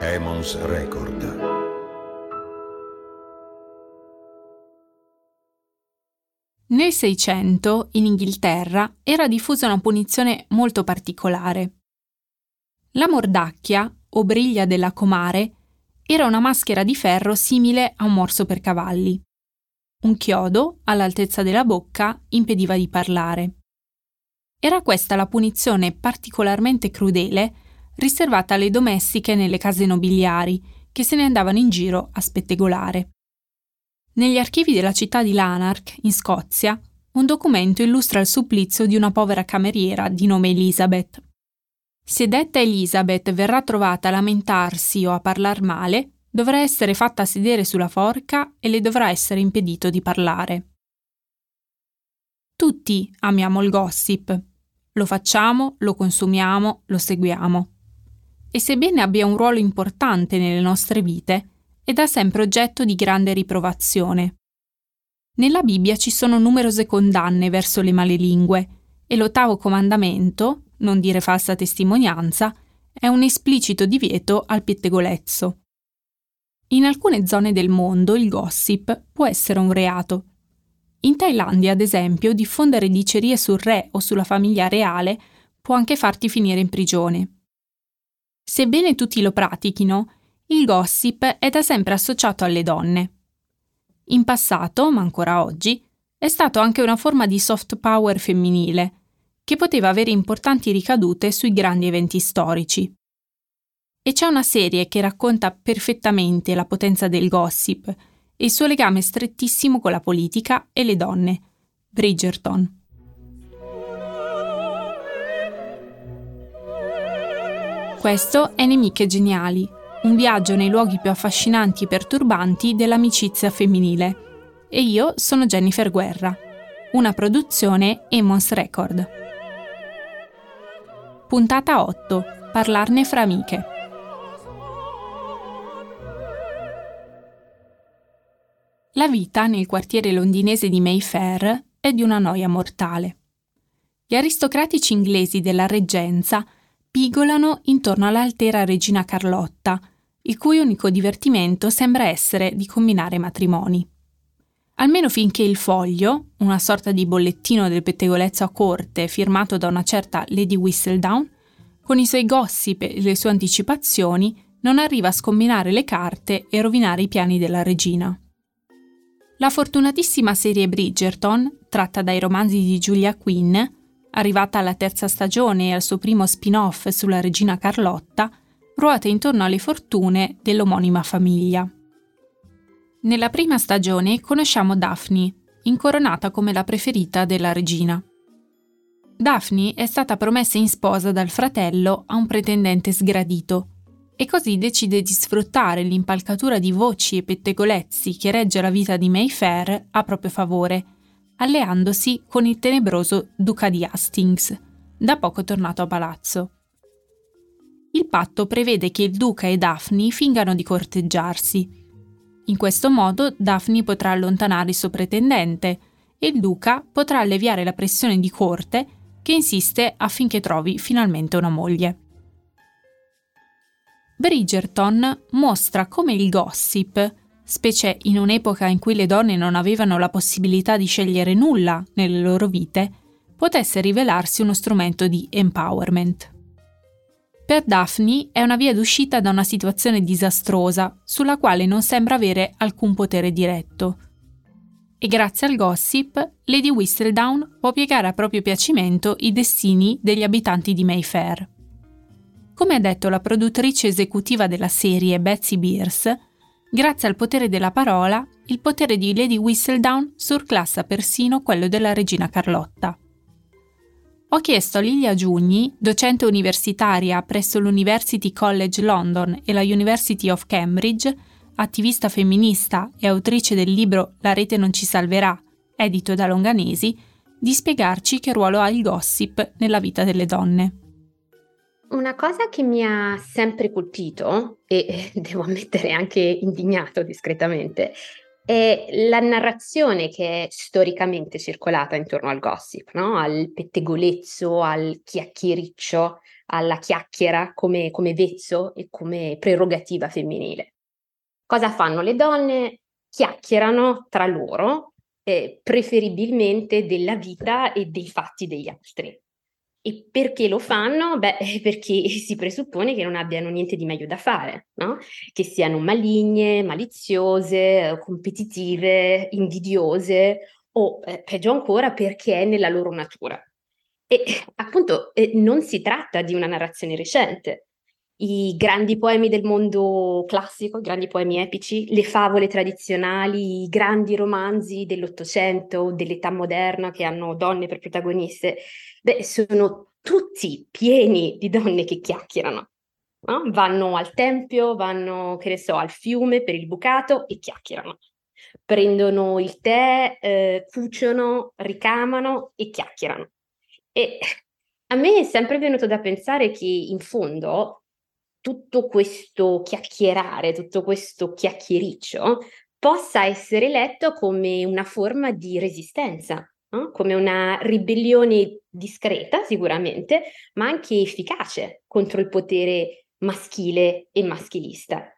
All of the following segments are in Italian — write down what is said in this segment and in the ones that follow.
Emons Record. Nel Seicento, in Inghilterra, era diffusa una punizione molto particolare. La mordacchia, o briglia della comare, era una maschera di ferro simile a un morso per cavalli. Un chiodo, all'altezza della bocca, impediva di parlare. Era questa la punizione particolarmente crudele riservata alle domestiche nelle case nobiliari, che se ne andavano in giro a spettegolare. Negli archivi della città di Lanark, in Scozia, un documento illustra il supplizio di una povera cameriera di nome Elizabeth. Se detta Elizabeth verrà trovata a lamentarsi o a parlar male, dovrà essere fatta sedere sulla forca e le dovrà essere impedito di parlare. Tutti amiamo il gossip. Lo facciamo, lo consumiamo, lo seguiamo. E sebbene abbia un ruolo importante nelle nostre vite, è da sempre oggetto di grande riprovazione. Nella Bibbia ci sono numerose condanne verso le malelingue e l'ottavo comandamento, non dire falsa testimonianza, è un esplicito divieto al pettegolezzo. In alcune zone del mondo il gossip può essere un reato. In Thailandia, ad esempio, diffondere dicerie sul re o sulla famiglia reale può anche farti finire in prigione. Sebbene tutti lo pratichino, il gossip è da sempre associato alle donne. In passato, ma ancora oggi, è stato anche una forma di soft power femminile, che poteva avere importanti ricadute sui grandi eventi storici. E c'è una serie che racconta perfettamente la potenza del gossip e il suo legame strettissimo con la politica e le donne, Bridgerton. Questo è Nemiche Geniali, un viaggio nei luoghi più affascinanti e perturbanti dell'amicizia femminile. E io sono Jennifer Guerra, una produzione Emons Record. Puntata 8. Parlarne fra amiche. La vita nel quartiere londinese di Mayfair è di una noia mortale. Gli aristocratici inglesi della reggenza pigolano intorno all'altera regina Carlotta, il cui unico divertimento sembra essere di combinare matrimoni almeno finché il foglio, una sorta di bollettino del pettegolezzo a corte firmato da una certa Lady Whistledown, con i suoi gossip e le sue anticipazioni, non arriva a scombinare le carte e rovinare i piani della regina. La fortunatissima serie Bridgerton, tratta dai romanzi di Julia Quinn, arrivata alla terza stagione e al suo primo spin-off sulla regina Carlotta, ruota intorno alle fortune dell'omonima famiglia. Nella prima stagione conosciamo Daphne, incoronata come la preferita della regina. Daphne è stata promessa in sposa dal fratello a un pretendente sgradito e così decide di sfruttare l'impalcatura di voci e pettegolezzi che regge la vita di Mayfair a proprio favore, alleandosi con il tenebroso duca di Hastings, da poco tornato a palazzo. Il patto prevede che il duca e Daphne fingano di corteggiarsi in questo modo Daphne potrà allontanare il suo pretendente e il duca potrà alleviare la pressione di corte che insiste affinché trovi finalmente una moglie. Bridgerton mostra come il gossip, specie in un'epoca in cui le donne non avevano la possibilità di scegliere nulla nelle loro vite, potesse rivelarsi uno strumento di empowerment. Per Daphne è una via d'uscita da una situazione disastrosa sulla quale non sembra avere alcun potere diretto. E grazie al gossip, Lady Whistledown può piegare a proprio piacimento i destini degli abitanti di Mayfair. Come ha detto la produttrice esecutiva della serie Betsy Beers, grazie al potere della parola, il potere di Lady Whistledown surclassa persino quello della regina Carlotta. Ho chiesto a Lilia Giugni, docente universitaria presso l'University College London e la University of Cambridge, attivista femminista e autrice del libro La rete non ci salverà, edito da Longanesi, di spiegarci che ruolo ha il gossip nella vita delle donne. Una cosa che mi ha sempre colpito e devo ammettere anche indignato discretamente è la narrazione che è storicamente circolata intorno al gossip, no? al pettegolezzo, al chiacchiericcio, alla chiacchiera come, come vezzo e come prerogativa femminile. Cosa fanno le donne? Chiacchierano tra loro, eh, preferibilmente della vita e dei fatti degli altri. E perché lo fanno? Beh, perché si presuppone che non abbiano niente di meglio da fare, no? Che siano maligne, maliziose, competitive, invidiose o eh, peggio ancora perché è nella loro natura. E appunto eh, non si tratta di una narrazione recente. I grandi poemi del mondo classico, i grandi poemi epici, le favole tradizionali, i grandi romanzi dell'Ottocento, dell'età moderna che hanno donne per protagoniste, beh, sono tutti pieni di donne che chiacchierano. No? Vanno al tempio, vanno, che ne so, al fiume per il bucato e chiacchierano. Prendono il tè, eh, cuciono, ricamano e chiacchierano. E a me è sempre venuto da pensare che in fondo tutto questo chiacchierare, tutto questo chiacchiericcio possa essere letto come una forma di resistenza, no? come una ribellione discreta sicuramente, ma anche efficace contro il potere maschile e maschilista.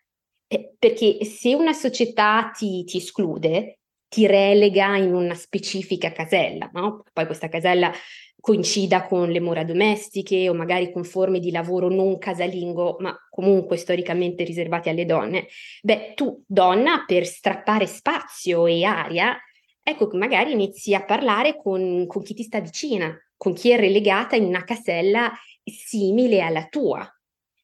Eh, perché se una società ti, ti, esclude, ti relega in una specifica casella, no? poi questa casella coincida con le mura domestiche o magari con forme di lavoro non casalingo, ma comunque storicamente riservate alle donne, beh, tu donna per strappare spazio e aria ecco che magari inizi a parlare con, con chi ti sta vicina, con chi è relegata in una casella simile alla tua.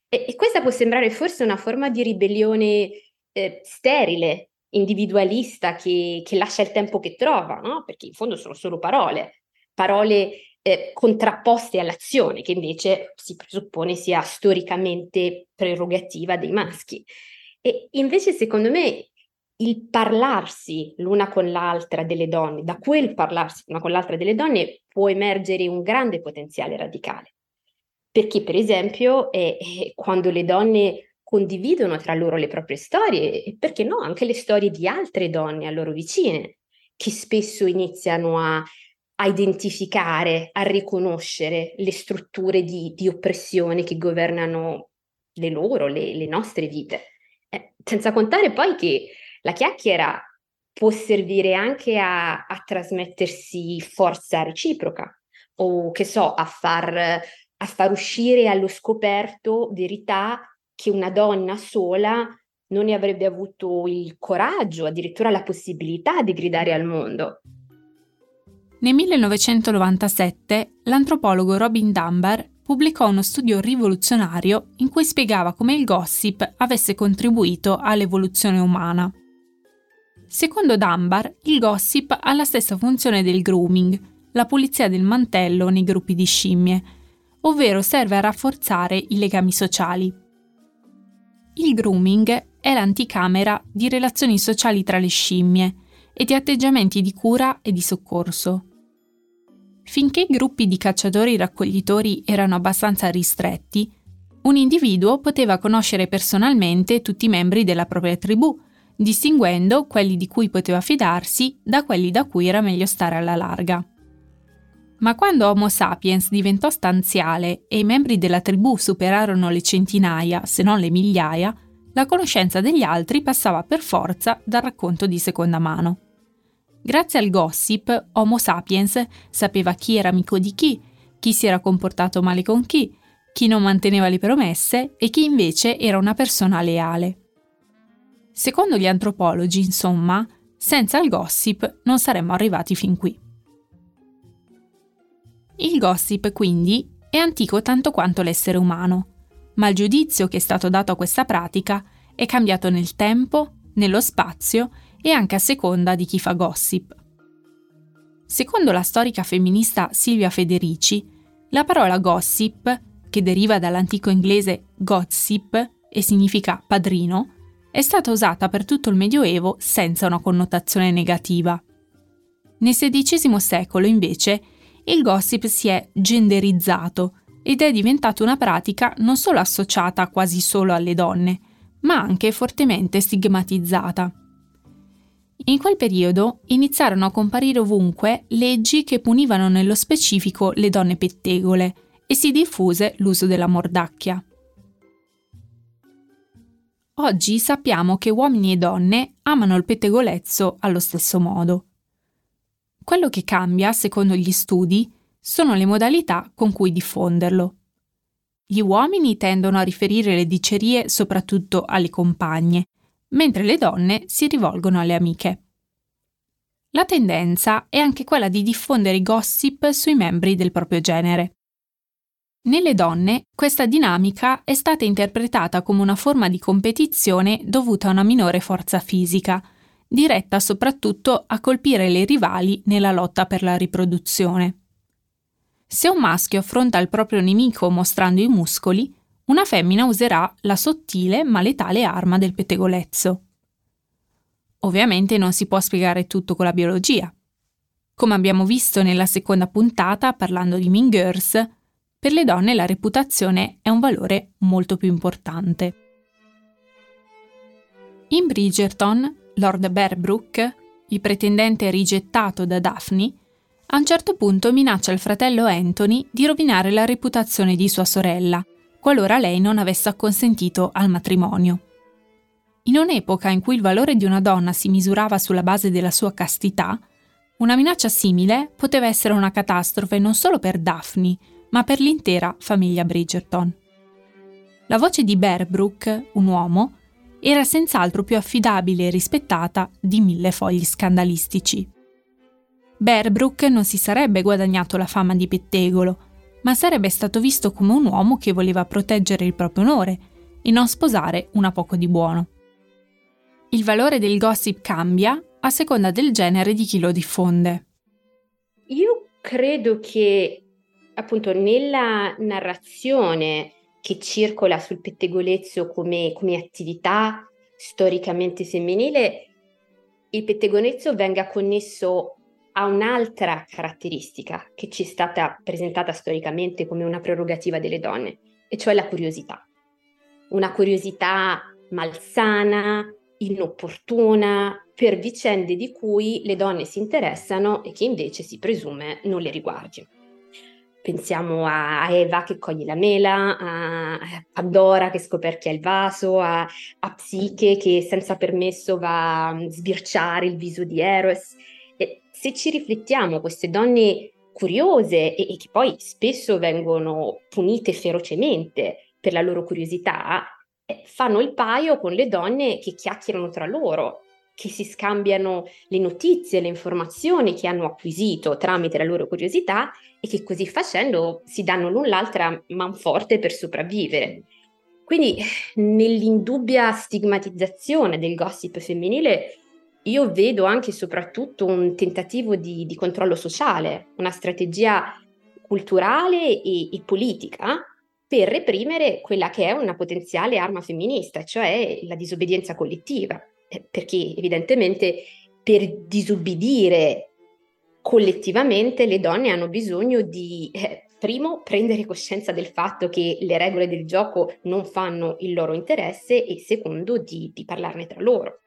E, e questa può sembrare forse una forma di ribellione eh, sterile, individualista, che, che, lascia il tempo che trova, no? perché in fondo sono solo parole, parole eh, contrapposte all'azione, che invece si presuppone sia storicamente prerogativa dei maschi. E invece, secondo me, il parlarsi l'una con l'altra delle donne, da quel parlarsi l'una con l'altra delle donne può emergere un grande potenziale radicale. Perché, per esempio, è, è quando le donne condividono tra loro le proprie storie e perché no, anche le storie di altre donne a loro vicine, che spesso iniziano a, a identificare, a riconoscere le strutture di, di oppressione che governano le loro, le, le nostre vite. Eh, senza contare poi che la chiacchiera può servire anche a, a trasmettersi forza reciproca o che so, a far, a far uscire allo scoperto verità che una donna sola non ne avrebbe avuto il coraggio, addirittura la possibilità di gridare al mondo. Nel 1997 l'antropologo Robin Dunbar pubblicò uno studio rivoluzionario in cui spiegava come il gossip avesse contribuito all'evoluzione umana. Secondo Dunbar, il gossip ha la stessa funzione del grooming, la pulizia del mantello nei gruppi di scimmie, ovvero serve a rafforzare i legami sociali. Il grooming è l'anticamera di relazioni sociali tra le scimmie e di atteggiamenti di cura e di soccorso. Finché i gruppi di cacciatori-raccoglitori erano abbastanza ristretti, un individuo poteva conoscere personalmente tutti i membri della propria tribù distinguendo quelli di cui poteva fidarsi da quelli da cui era meglio stare alla larga. Ma quando Homo sapiens diventò stanziale e i membri della tribù superarono le centinaia, se non le migliaia, la conoscenza degli altri passava per forza dal racconto di seconda mano. Grazie al gossip, Homo sapiens sapeva chi era amico di chi, chi si era comportato male con chi, chi non manteneva le promesse e chi invece era una persona leale. Secondo gli antropologi, insomma, senza il gossip non saremmo arrivati fin qui. Il gossip, quindi, è antico tanto quanto l'essere umano, ma il giudizio che è stato dato a questa pratica è cambiato nel tempo, nello spazio e anche a seconda di chi fa gossip. Secondo la storica femminista Silvia Federici, la parola gossip, che deriva dall'antico inglese gossip e significa padrino, è stata usata per tutto il Medioevo senza una connotazione negativa. Nel XVI secolo, invece, il gossip si è genderizzato ed è diventato una pratica non solo associata quasi solo alle donne, ma anche fortemente stigmatizzata. In quel periodo iniziarono a comparire ovunque leggi che punivano nello specifico le donne pettegole e si diffuse l'uso della mordacchia. Oggi sappiamo che uomini e donne amano il pettegolezzo allo stesso modo. Quello che cambia, secondo gli studi, sono le modalità con cui diffonderlo. Gli uomini tendono a riferire le dicerie soprattutto alle compagne, mentre le donne si rivolgono alle amiche. La tendenza è anche quella di diffondere gossip sui membri del proprio genere. Nelle donne questa dinamica è stata interpretata come una forma di competizione dovuta a una minore forza fisica, diretta soprattutto a colpire le rivali nella lotta per la riproduzione. Se un maschio affronta il proprio nemico mostrando i muscoli, una femmina userà la sottile ma letale arma del pettegolezzo. Ovviamente non si può spiegare tutto con la biologia. Come abbiamo visto nella seconda puntata parlando di Mean Girls, per le donne la reputazione è un valore molto più importante. In Bridgerton, Lord Bearbrook, il pretendente rigettato da Daphne, a un certo punto minaccia il fratello Anthony di rovinare la reputazione di sua sorella, qualora lei non avesse acconsentito al matrimonio. In un'epoca in cui il valore di una donna si misurava sulla base della sua castità, una minaccia simile poteva essere una catastrofe non solo per Daphne, ma per l'intera famiglia Bridgerton. La voce di Bearbrook, un uomo, era senz'altro più affidabile e rispettata di mille fogli scandalistici. Bearbrook non si sarebbe guadagnato la fama di pettegolo, ma sarebbe stato visto come un uomo che voleva proteggere il proprio onore e non sposare una poco di buono. Il valore del gossip cambia a seconda del genere di chi lo diffonde. Io credo che appunto nella narrazione che circola sul pettegolezzo come, come attività storicamente femminile, il pettegolezzo venga connesso a un'altra caratteristica che ci è stata presentata storicamente come una prerogativa delle donne, e cioè la curiosità. Una curiosità malsana, inopportuna, per vicende di cui le donne si interessano e che invece si presume non le riguardino. Pensiamo a Eva che coglie la mela, a Pandora che scoperchia il vaso, a, a Psiche che senza permesso va a sbirciare il viso di Eros. Se ci riflettiamo, queste donne curiose e, e che poi spesso vengono punite ferocemente per la loro curiosità, eh, fanno il paio con le donne che chiacchierano tra loro, che si scambiano le notizie, le informazioni che hanno acquisito tramite la loro curiosità e che così facendo si danno l'un l'altra manforte per sopravvivere. Quindi nell'indubbia stigmatizzazione del gossip femminile io vedo anche e soprattutto un tentativo di, di controllo sociale, una strategia culturale e, e politica per reprimere quella che è una potenziale arma femminista, cioè la disobbedienza collettiva. Eh, perché evidentemente per disubbidire collettivamente le donne hanno bisogno di, eh, primo, prendere coscienza del fatto che le regole del gioco non fanno il loro interesse e secondo, di, di parlarne tra loro.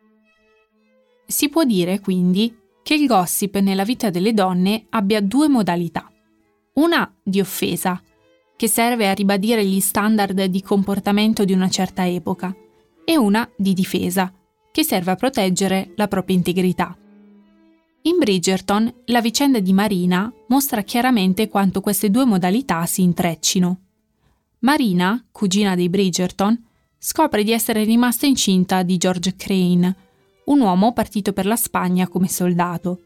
Si può dire quindi che il gossip nella vita delle donne abbia due modalità. Una di offesa, che serve a ribadire gli standard di comportamento di una certa epoca, e una di difesa, che serve a proteggere la propria integrità. In Bridgerton la vicenda di Marina mostra chiaramente quanto queste due modalità si intreccino. Marina, cugina dei Bridgerton, scopre di essere rimasta incinta di George Crane, un uomo partito per la Spagna come soldato.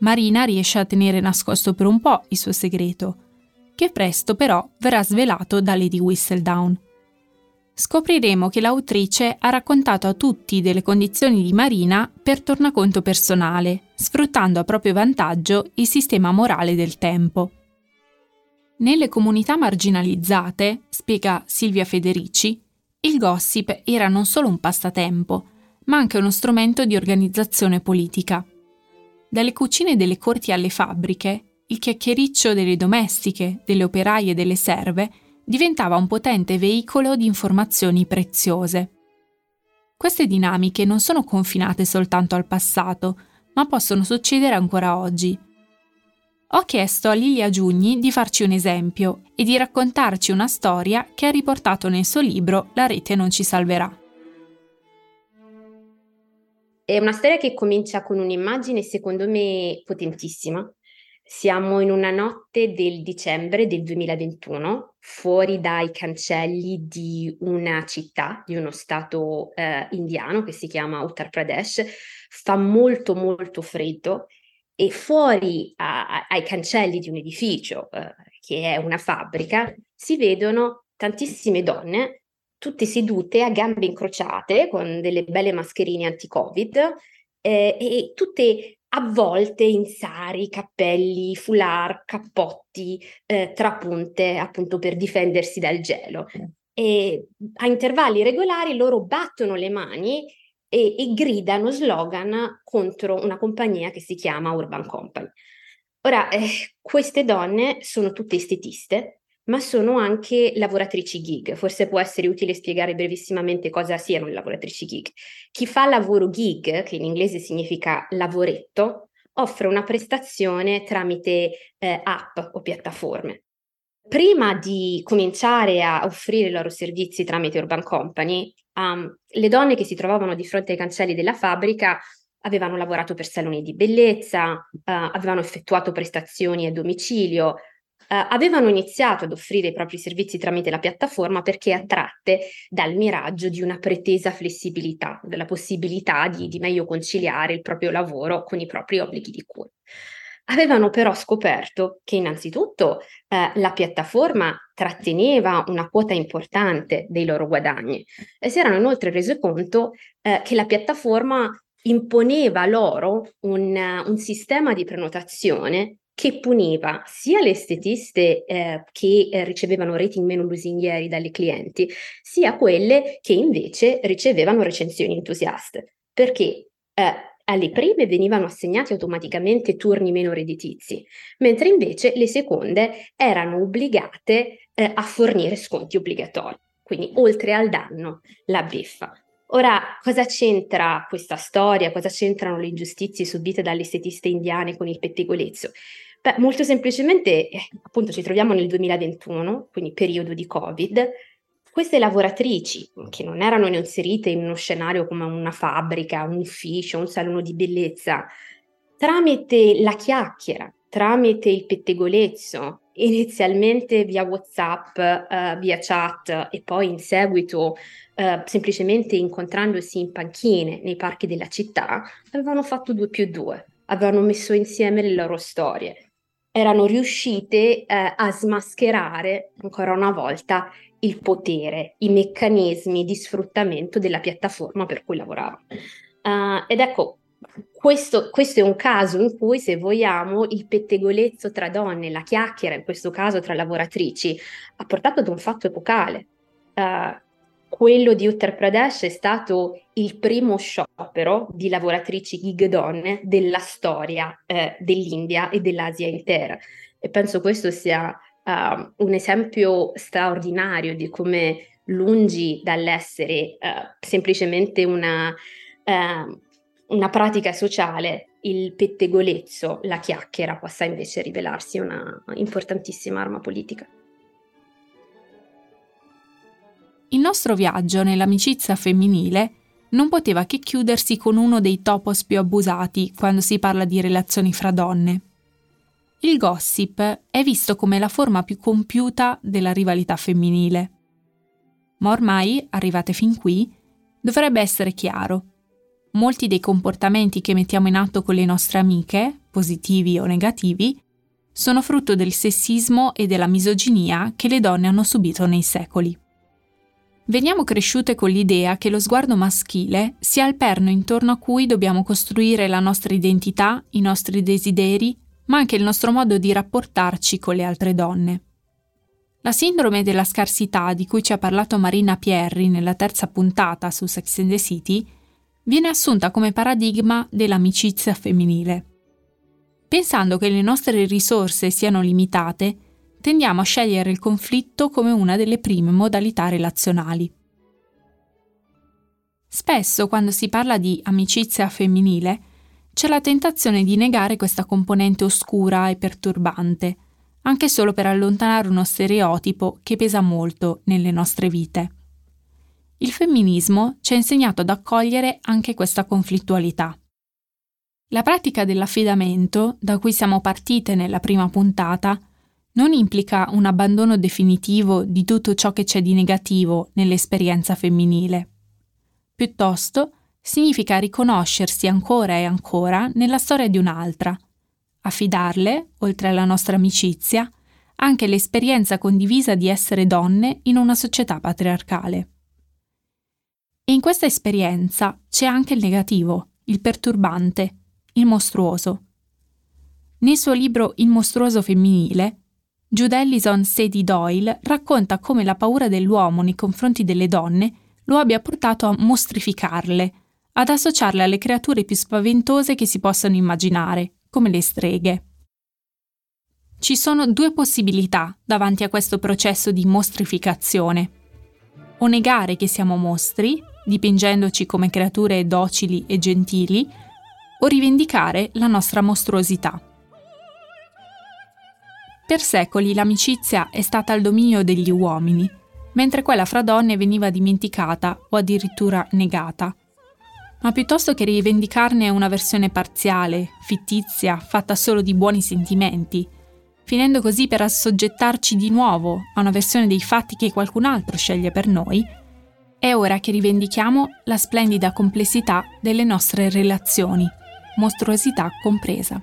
Marina riesce a tenere nascosto per un po' il suo segreto, che presto però verrà svelato da Lady Whistledown scopriremo che l'autrice ha raccontato a tutti delle condizioni di Marina per tornaconto personale, sfruttando a proprio vantaggio il sistema morale del tempo. Nelle comunità marginalizzate, spiega Silvia Federici, il gossip era non solo un passatempo, ma anche uno strumento di organizzazione politica. Dalle cucine delle corti alle fabbriche, il chiacchiericcio delle domestiche, delle operaie e delle serve diventava un potente veicolo di informazioni preziose. Queste dinamiche non sono confinate soltanto al passato, ma possono succedere ancora oggi. Ho chiesto a Lilia Giugni di farci un esempio e di raccontarci una storia che ha riportato nel suo libro La rete non ci salverà. È una storia che comincia con un'immagine secondo me potentissima. Siamo in una notte del dicembre del 2021, fuori dai cancelli di una città, di uno stato eh, indiano che si chiama Uttar Pradesh. Fa molto molto freddo e fuori a, ai cancelli di un edificio, eh, che è una fabbrica, si vedono tantissime donne tutte sedute a gambe incrociate con delle belle mascherine anti-Covid eh, e tutte avvolte in sari, cappelli, foulard, cappotti, eh, trapunte appunto per difendersi dal gelo. E a intervalli regolari loro battono le mani e, e gridano slogan contro una compagnia che si chiama Urban Company. Ora, eh, queste donne sono tutte estetiste, ma sono anche lavoratrici gig. Forse può essere utile spiegare brevissimamente cosa siano le lavoratrici gig. Chi fa lavoro gig, che in inglese significa lavoretto, offre una prestazione tramite eh, app o piattaforme. Prima di cominciare a offrire i loro servizi tramite Urban Company, um, le donne che si trovavano di fronte ai cancelli della fabbrica avevano lavorato per saloni di bellezza, uh, avevano effettuato prestazioni a domicilio, Uh, avevano iniziato ad offrire i propri servizi tramite la piattaforma perché attratte dal miraggio di una pretesa flessibilità, della possibilità di, di meglio conciliare il proprio lavoro con i propri obblighi di cura. Avevano però scoperto che innanzitutto eh, la piattaforma tratteneva una quota importante dei loro guadagni e si erano inoltre rese conto eh, che la piattaforma imponeva loro un, un sistema di prenotazione che puniva sia le estetiste eh, che eh, ricevevano rating meno lusinghieri dalle clienti, sia quelle che invece ricevevano recensioni entusiaste, perché eh, alle prime venivano assegnati automaticamente turni meno redditizi, mentre invece le seconde erano obbligate eh, a fornire sconti obbligatori. Quindi oltre al danno, la beffa. Ora, cosa c'entra questa storia? Cosa c'entrano le ingiustizie subite dalle estetiste indiane con il pettegolezzo? Beh, molto semplicemente, eh, appunto, ci troviamo nel 2021, quindi periodo di Covid. Queste lavoratrici, che non erano inserite in uno scenario come una fabbrica, un ufficio, un salone di bellezza, tramite la chiacchiera, tramite il pettegolezzo, inizialmente via WhatsApp, uh, via chat e poi in seguito uh, semplicemente incontrandosi in panchine nei parchi della città, avevano fatto due più due, avevano messo insieme le loro storie erano riuscite eh, a smascherare ancora una volta il potere, i meccanismi di sfruttamento della piattaforma per cui lavoravano. Uh, ed ecco, questo, questo, è un caso in cui, se vogliamo, il pettegolezzo tra donne, la chiacchiera, in questo caso tra lavoratrici, ha portato ad un fatto epocale. Uh, quello di Uttar Pradesh è stato il primo sciopero di lavoratrici gig donne della storia eh, dell'India e dell'Asia intera. E penso questo sia uh, un esempio straordinario di come lungi dall'essere uh, semplicemente una, uh, una pratica sociale, il pettegolezzo, la chiacchiera possa invece rivelarsi una importantissima arma politica. Il nostro viaggio nell'amicizia femminile non poteva che chiudersi con uno dei topos più abusati quando si parla di relazioni fra donne. Il gossip è visto come la forma più compiuta della rivalità femminile. Ma ormai, arrivate fin qui, dovrebbe essere chiaro. Molti dei comportamenti che mettiamo in atto con le nostre amiche, positivi o negativi, sono frutto del sessismo e della misoginia che le donne hanno subito nei secoli. Veniamo cresciute con l'idea che lo sguardo maschile sia il perno intorno a cui dobbiamo costruire la nostra identità, i nostri desideri, ma anche il nostro modo di rapportarci con le altre donne. La sindrome della scarsità di cui ci ha parlato Marina Pierri nella terza puntata su Sex and the City viene assunta come paradigma dell'amicizia femminile. Pensando che le nostre risorse siano limitate, tendiamo a scegliere il conflitto come una delle prime modalità relazionali. Spesso quando si parla di amicizia femminile c'è la tentazione di negare questa componente oscura e perturbante, anche solo per allontanare uno stereotipo che pesa molto nelle nostre vite. Il femminismo ci ha insegnato ad accogliere anche questa conflittualità. La pratica dell'affidamento, da cui siamo partite nella prima puntata, non implica un abbandono definitivo di tutto ciò che c'è di negativo nell'esperienza femminile. Piuttosto, significa riconoscersi ancora e ancora nella storia di un'altra, affidarle, oltre alla nostra amicizia, anche l'esperienza condivisa di essere donne in una società patriarcale. E in questa esperienza c'è anche il negativo, il perturbante, il mostruoso. Nel suo libro Il mostruoso femminile, Jude Ellison Sadie Doyle racconta come la paura dell'uomo nei confronti delle donne lo abbia portato a mostrificarle, ad associarle alle creature più spaventose che si possano immaginare, come le streghe. Ci sono due possibilità davanti a questo processo di mostrificazione. O negare che siamo mostri, dipingendoci come creature docili e gentili, o rivendicare la nostra mostruosità. Per secoli l'amicizia è stata al dominio degli uomini, mentre quella fra donne veniva dimenticata o addirittura negata. Ma piuttosto che rivendicarne una versione parziale, fittizia, fatta solo di buoni sentimenti, finendo così per assoggettarci di nuovo a una versione dei fatti che qualcun altro sceglie per noi, è ora che rivendichiamo la splendida complessità delle nostre relazioni, mostruosità compresa.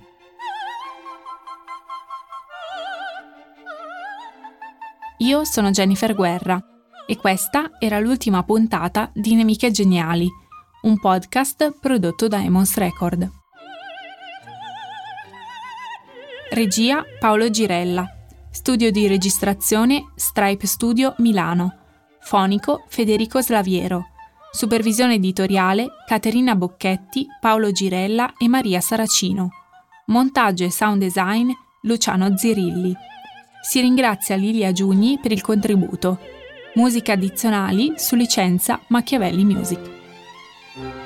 Io sono Jennifer Guerra e questa era l'ultima puntata di Nemiche Geniali, un podcast prodotto da Emons Record. Regia Paolo Girella. Studio di registrazione Stripe Studio Milano. Fonico Federico Slaviero. Supervisione editoriale Caterina Bocchetti, Paolo Girella e Maria Saracino. Montaggio e sound design Luciano Zirilli si ringrazia Lilia Giugni per il contributo. Musiche addizionali su licenza Machiavelli Music.